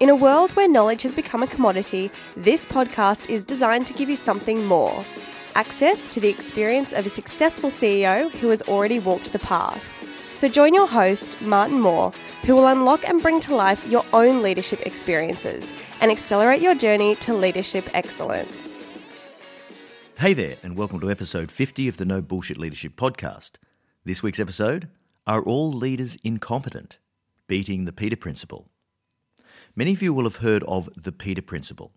In a world where knowledge has become a commodity, this podcast is designed to give you something more access to the experience of a successful CEO who has already walked the path. So join your host, Martin Moore, who will unlock and bring to life your own leadership experiences and accelerate your journey to leadership excellence. Hey there, and welcome to episode 50 of the No Bullshit Leadership Podcast. This week's episode Are All Leaders Incompetent? Beating the Peter Principle. Many of you will have heard of the Peter Principle.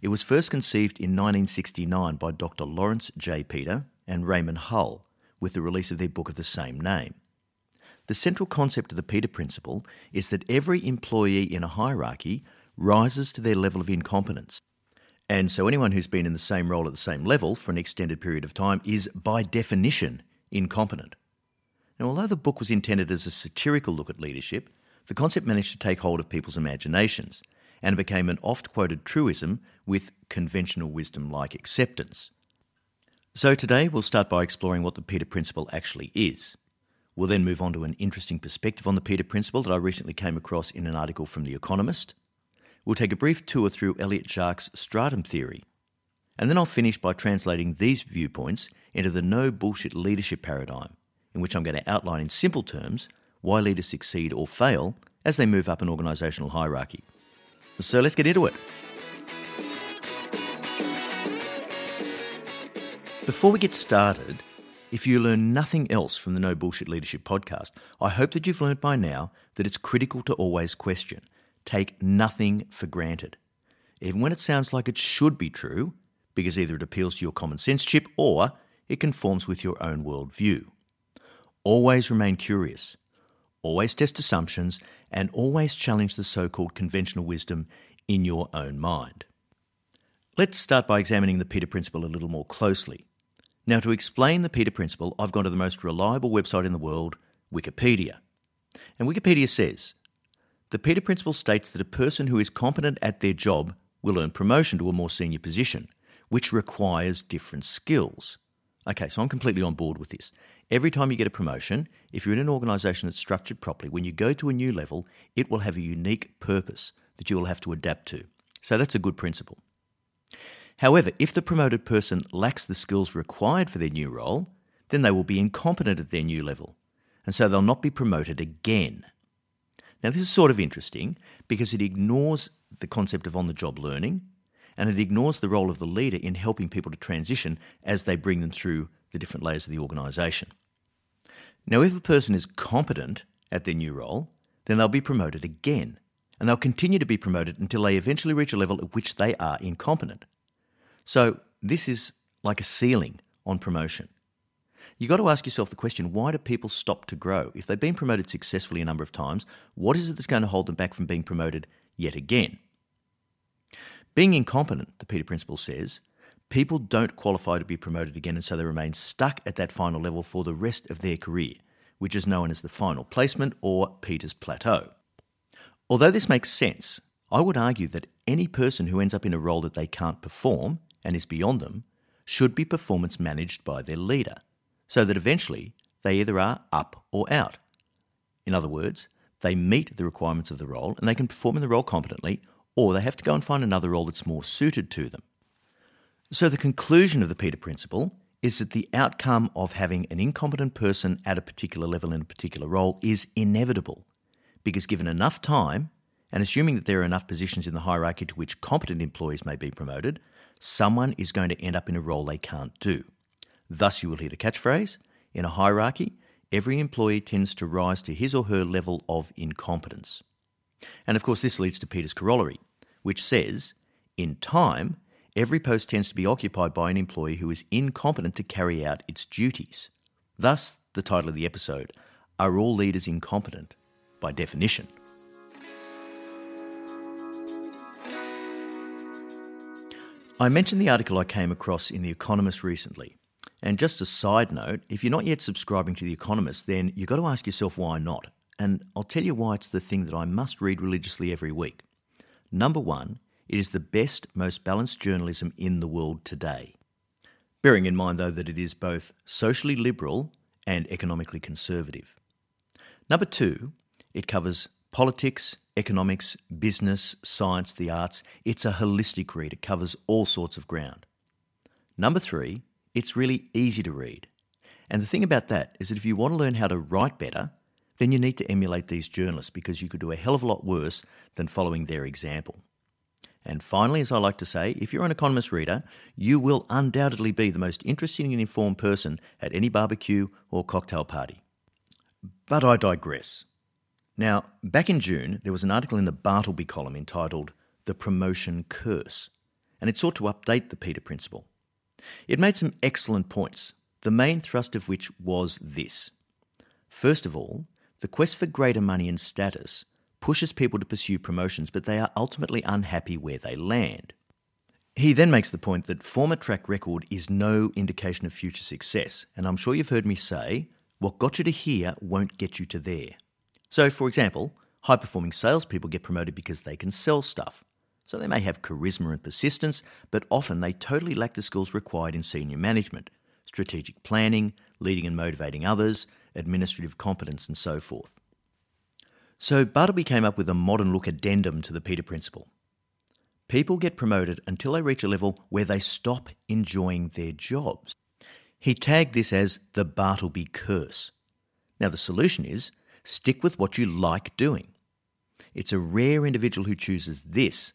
It was first conceived in 1969 by Dr. Lawrence J. Peter and Raymond Hull with the release of their book of the same name. The central concept of the Peter Principle is that every employee in a hierarchy rises to their level of incompetence. And so anyone who's been in the same role at the same level for an extended period of time is, by definition, incompetent. Now, although the book was intended as a satirical look at leadership, the concept managed to take hold of people's imaginations and became an oft quoted truism with conventional wisdom like acceptance. So today we'll start by exploring what the Peter Principle actually is. We'll then move on to an interesting perspective on the Peter Principle that I recently came across in an article from The Economist. We'll take a brief tour through Elliot Jaques' stratum theory. And then I'll finish by translating these viewpoints into the no bullshit leadership paradigm, in which I'm going to outline in simple terms why leaders succeed or fail as they move up an organisational hierarchy. So let's get into it. Before we get started, if you learn nothing else from the No Bullshit Leadership podcast, I hope that you've learned by now that it's critical to always question. Take nothing for granted. Even when it sounds like it should be true, because either it appeals to your common sense chip or it conforms with your own worldview. Always remain curious always test assumptions, and always challenge the so called conventional wisdom in your own mind. Let's start by examining the Peter Principle a little more closely. Now, to explain the Peter Principle, I've gone to the most reliable website in the world, Wikipedia. And Wikipedia says the Peter Principle states that a person who is competent at their job will earn promotion to a more senior position, which requires different skills. Okay, so I'm completely on board with this. Every time you get a promotion, if you're in an organisation that's structured properly, when you go to a new level, it will have a unique purpose that you will have to adapt to. So that's a good principle. However, if the promoted person lacks the skills required for their new role, then they will be incompetent at their new level, and so they'll not be promoted again. Now, this is sort of interesting because it ignores the concept of on the job learning and it ignores the role of the leader in helping people to transition as they bring them through the different layers of the organisation. Now, if a person is competent at their new role, then they'll be promoted again, and they'll continue to be promoted until they eventually reach a level at which they are incompetent. So, this is like a ceiling on promotion. You've got to ask yourself the question why do people stop to grow? If they've been promoted successfully a number of times, what is it that's going to hold them back from being promoted yet again? Being incompetent, the Peter Principle says, people don't qualify to be promoted again and so they remain stuck at that final level for the rest of their career, which is known as the final placement or Peter's Plateau. Although this makes sense, I would argue that any person who ends up in a role that they can't perform and is beyond them should be performance managed by their leader, so that eventually they either are up or out. In other words, they meet the requirements of the role and they can perform in the role competently, or they have to go and find another role that's more suited to them. So, the conclusion of the Peter Principle is that the outcome of having an incompetent person at a particular level in a particular role is inevitable, because given enough time, and assuming that there are enough positions in the hierarchy to which competent employees may be promoted, someone is going to end up in a role they can't do. Thus, you will hear the catchphrase in a hierarchy, every employee tends to rise to his or her level of incompetence. And of course, this leads to Peter's corollary, which says, in time, every post tends to be occupied by an employee who is incompetent to carry out its duties. Thus, the title of the episode Are All Leaders Incompetent? By definition. I mentioned the article I came across in The Economist recently. And just a side note, if you're not yet subscribing to The Economist, then you've got to ask yourself why not. And I'll tell you why it's the thing that I must read religiously every week. Number one, it is the best, most balanced journalism in the world today. Bearing in mind, though, that it is both socially liberal and economically conservative. Number two, it covers politics, economics, business, science, the arts. It's a holistic read, it covers all sorts of ground. Number three, it's really easy to read. And the thing about that is that if you want to learn how to write better, then you need to emulate these journalists because you could do a hell of a lot worse than following their example. And finally, as I like to say, if you're an Economist reader, you will undoubtedly be the most interesting and informed person at any barbecue or cocktail party. But I digress. Now, back in June, there was an article in the Bartleby column entitled The Promotion Curse, and it sought to update the Peter Principle. It made some excellent points, the main thrust of which was this. First of all, the quest for greater money and status pushes people to pursue promotions, but they are ultimately unhappy where they land. He then makes the point that former track record is no indication of future success, and I'm sure you've heard me say, what got you to here won't get you to there. So, for example, high performing salespeople get promoted because they can sell stuff. So they may have charisma and persistence, but often they totally lack the skills required in senior management strategic planning, leading and motivating others, administrative competence, and so forth. So Bartleby came up with a modern look addendum to the Peter Principle. People get promoted until they reach a level where they stop enjoying their jobs. He tagged this as the Bartleby curse. Now, the solution is stick with what you like doing. It's a rare individual who chooses this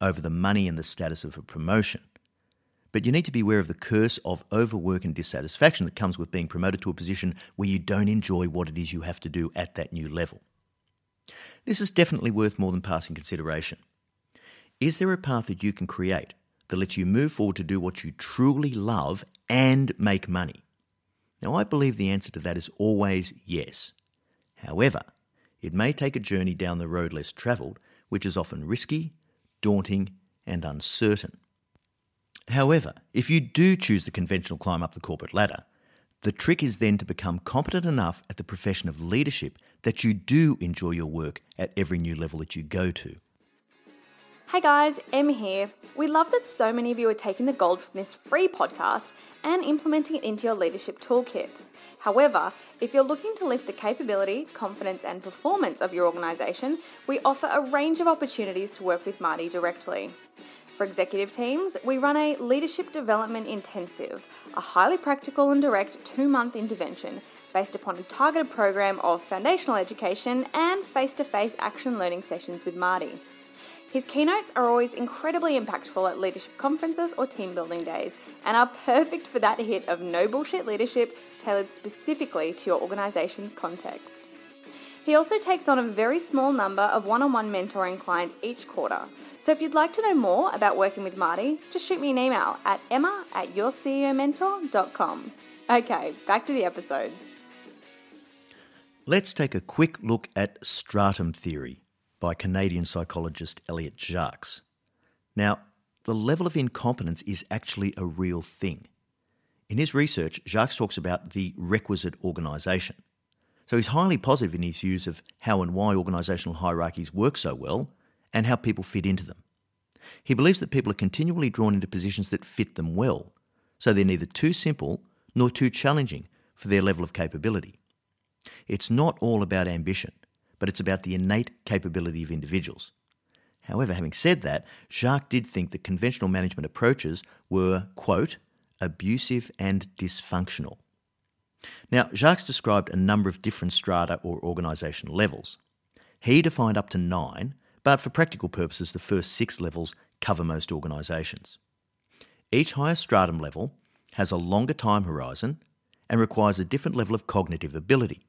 over the money and the status of a promotion. But you need to be aware of the curse of overwork and dissatisfaction that comes with being promoted to a position where you don't enjoy what it is you have to do at that new level. This is definitely worth more than passing consideration. Is there a path that you can create that lets you move forward to do what you truly love and make money? Now, I believe the answer to that is always yes. However, it may take a journey down the road less travelled, which is often risky, daunting, and uncertain. However, if you do choose the conventional climb up the corporate ladder, The trick is then to become competent enough at the profession of leadership that you do enjoy your work at every new level that you go to. Hey guys, Em here. We love that so many of you are taking the gold from this free podcast and implementing it into your leadership toolkit. However, if you're looking to lift the capability, confidence, and performance of your organisation, we offer a range of opportunities to work with Marty directly. For executive teams, we run a Leadership Development Intensive, a highly practical and direct two month intervention based upon a targeted program of foundational education and face to face action learning sessions with Marty. His keynotes are always incredibly impactful at leadership conferences or team building days and are perfect for that hit of no bullshit leadership tailored specifically to your organisation's context. He also takes on a very small number of one on one mentoring clients each quarter. So if you'd like to know more about working with Marty, just shoot me an email at emma at yourceomentor.com. Okay, back to the episode. Let's take a quick look at stratum theory by Canadian psychologist Elliot Jaques. Now, the level of incompetence is actually a real thing. In his research, Jaques talks about the requisite organisation. So he's highly positive in his views of how and why organisational hierarchies work so well and how people fit into them. He believes that people are continually drawn into positions that fit them well, so they're neither too simple nor too challenging for their level of capability. It's not all about ambition, but it's about the innate capability of individuals. However, having said that, Jaques did think that conventional management approaches were, quote, abusive and dysfunctional. Now, Jaques described a number of different strata or organisational levels. He defined up to nine, but for practical purposes, the first six levels cover most organisations. Each higher stratum level has a longer time horizon and requires a different level of cognitive ability.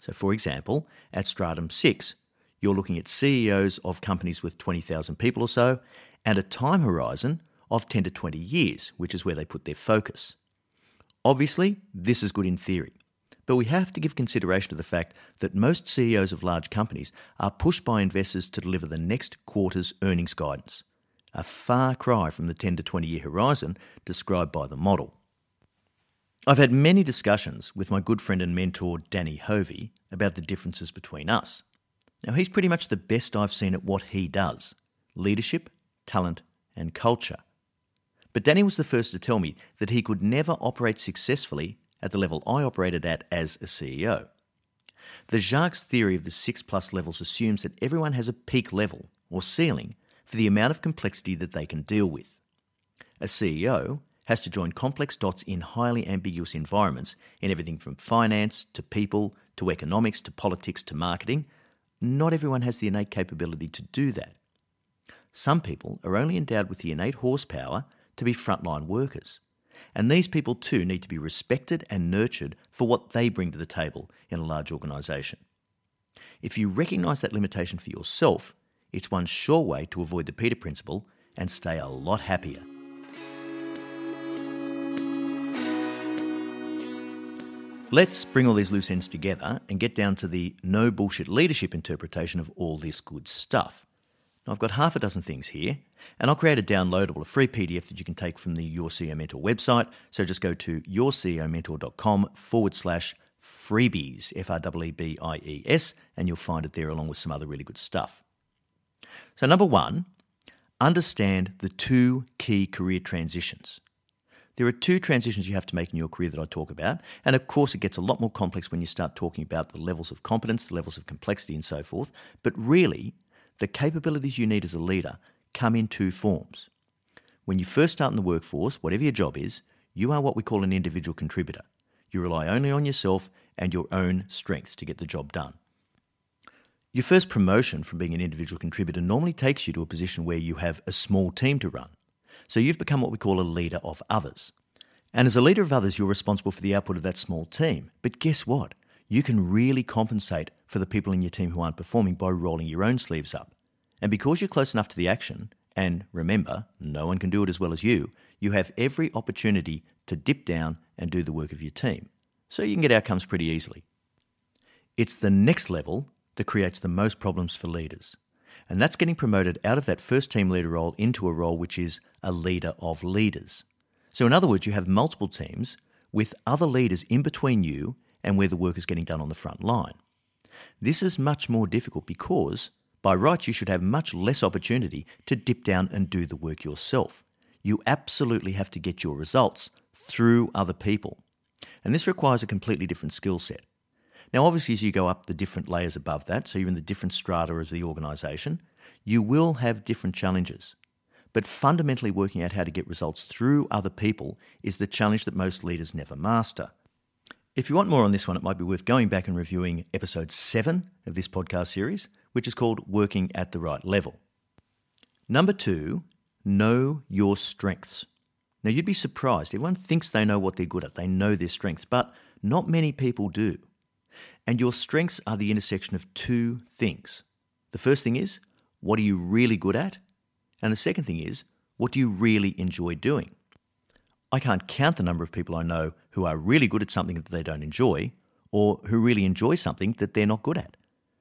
So, for example, at stratum 6, you're looking at CEOs of companies with 20,000 people or so and a time horizon of 10 to 20 years, which is where they put their focus. Obviously, this is good in theory, but we have to give consideration to the fact that most CEOs of large companies are pushed by investors to deliver the next quarter's earnings guidance, a far cry from the 10 to 20 year horizon described by the model. I've had many discussions with my good friend and mentor Danny Hovey about the differences between us. Now, he's pretty much the best I've seen at what he does leadership, talent, and culture. But Danny was the first to tell me that he could never operate successfully at the level I operated at as a CEO. The Jaques theory of the six plus levels assumes that everyone has a peak level, or ceiling, for the amount of complexity that they can deal with. A CEO has to join complex dots in highly ambiguous environments in everything from finance to people to economics to politics to marketing. Not everyone has the innate capability to do that. Some people are only endowed with the innate horsepower to be frontline workers. And these people too need to be respected and nurtured for what they bring to the table in a large organisation. If you recognise that limitation for yourself, it's one sure way to avoid the Peter Principle and stay a lot happier. Let's bring all these loose ends together and get down to the no bullshit leadership interpretation of all this good stuff. I've got half a dozen things here, and I'll create a downloadable, a free PDF that you can take from the Your CEO Mentor website. So just go to yourceomentor.com forward slash freebies, F R E B I E S, and you'll find it there along with some other really good stuff. So, number one, understand the two key career transitions. There are two transitions you have to make in your career that I talk about. And of course, it gets a lot more complex when you start talking about the levels of competence, the levels of complexity, and so forth. But really, the capabilities you need as a leader come in two forms. When you first start in the workforce, whatever your job is, you are what we call an individual contributor. You rely only on yourself and your own strengths to get the job done. Your first promotion from being an individual contributor normally takes you to a position where you have a small team to run. So you've become what we call a leader of others. And as a leader of others, you're responsible for the output of that small team. But guess what? You can really compensate for the people in your team who aren't performing by rolling your own sleeves up. And because you're close enough to the action, and remember, no one can do it as well as you, you have every opportunity to dip down and do the work of your team. So you can get outcomes pretty easily. It's the next level that creates the most problems for leaders. And that's getting promoted out of that first team leader role into a role which is a leader of leaders. So, in other words, you have multiple teams with other leaders in between you and where the work is getting done on the front line. This is much more difficult because, by rights, you should have much less opportunity to dip down and do the work yourself. You absolutely have to get your results through other people. And this requires a completely different skill set. Now, obviously, as you go up the different layers above that, so you're in the different strata of the organisation, you will have different challenges. But fundamentally, working out how to get results through other people is the challenge that most leaders never master. If you want more on this one, it might be worth going back and reviewing episode 7 of this podcast series, which is called Working at the Right Level. Number two, know your strengths. Now, you'd be surprised. Everyone thinks they know what they're good at, they know their strengths, but not many people do. And your strengths are the intersection of two things. The first thing is, what are you really good at? And the second thing is, what do you really enjoy doing? I can't count the number of people I know who are really good at something that they don't enjoy, or who really enjoy something that they're not good at.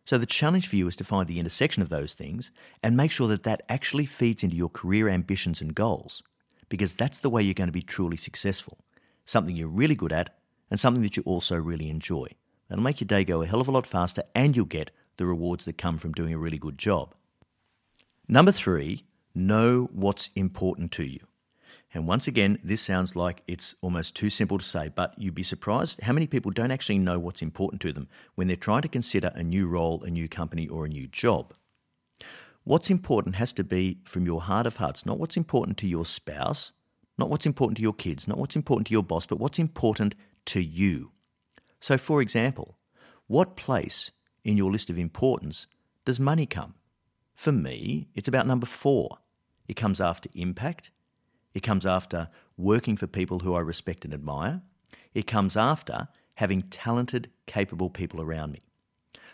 So the challenge for you is to find the intersection of those things and make sure that that actually feeds into your career ambitions and goals, because that's the way you're going to be truly successful. Something you're really good at and something that you also really enjoy. That'll make your day go a hell of a lot faster and you'll get the rewards that come from doing a really good job. Number three, know what's important to you. And once again, this sounds like it's almost too simple to say, but you'd be surprised how many people don't actually know what's important to them when they're trying to consider a new role, a new company, or a new job. What's important has to be from your heart of hearts, not what's important to your spouse, not what's important to your kids, not what's important to your boss, but what's important to you. So, for example, what place in your list of importance does money come? For me, it's about number four. It comes after impact, it comes after working for people who I respect and admire. It comes after having talented, capable people around me.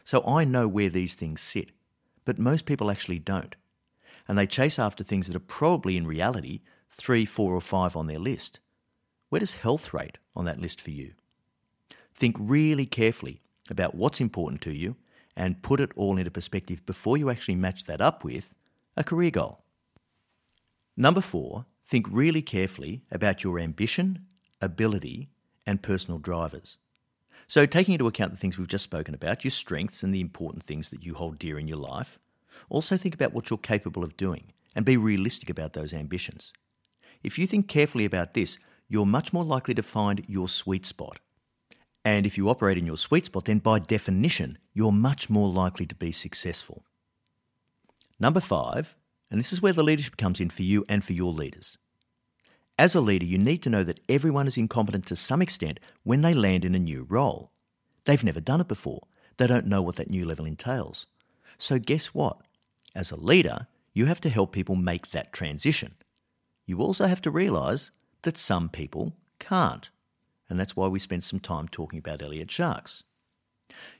So I know where these things sit, but most people actually don't. And they chase after things that are probably in reality three, four, or five on their list. Where does health rate on that list for you? Think really carefully about what's important to you and put it all into perspective before you actually match that up with a career goal. Number four, Think really carefully about your ambition, ability, and personal drivers. So, taking into account the things we've just spoken about, your strengths and the important things that you hold dear in your life, also think about what you're capable of doing and be realistic about those ambitions. If you think carefully about this, you're much more likely to find your sweet spot. And if you operate in your sweet spot, then by definition, you're much more likely to be successful. Number five, and this is where the leadership comes in for you and for your leaders. As a leader, you need to know that everyone is incompetent to some extent when they land in a new role. They've never done it before. They don't know what that new level entails. So, guess what? As a leader, you have to help people make that transition. You also have to realise that some people can't. And that's why we spent some time talking about Elliot Jaques.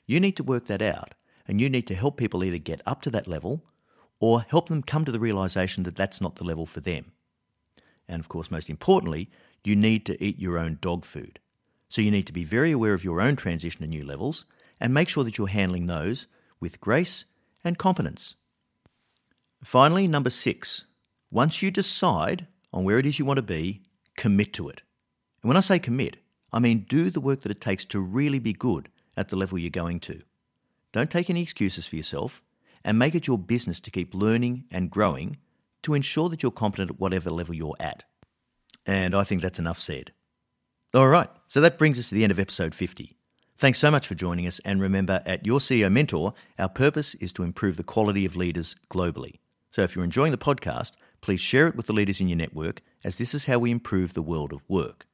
You need to work that out, and you need to help people either get up to that level or help them come to the realization that that's not the level for them. And of course, most importantly, you need to eat your own dog food. So you need to be very aware of your own transition to new levels and make sure that you're handling those with grace and competence. Finally, number six, once you decide on where it is you want to be, commit to it. And when I say commit, I mean do the work that it takes to really be good at the level you're going to. Don't take any excuses for yourself and make it your business to keep learning and growing to ensure that you're competent at whatever level you're at. And I think that's enough said. All right, so that brings us to the end of episode 50. Thanks so much for joining us, and remember, at Your CEO Mentor, our purpose is to improve the quality of leaders globally. So if you're enjoying the podcast, please share it with the leaders in your network, as this is how we improve the world of work.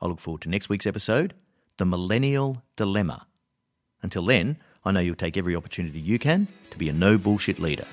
I look forward to next week's episode The Millennial Dilemma. Until then, I know you'll take every opportunity you can be a no bullshit leader.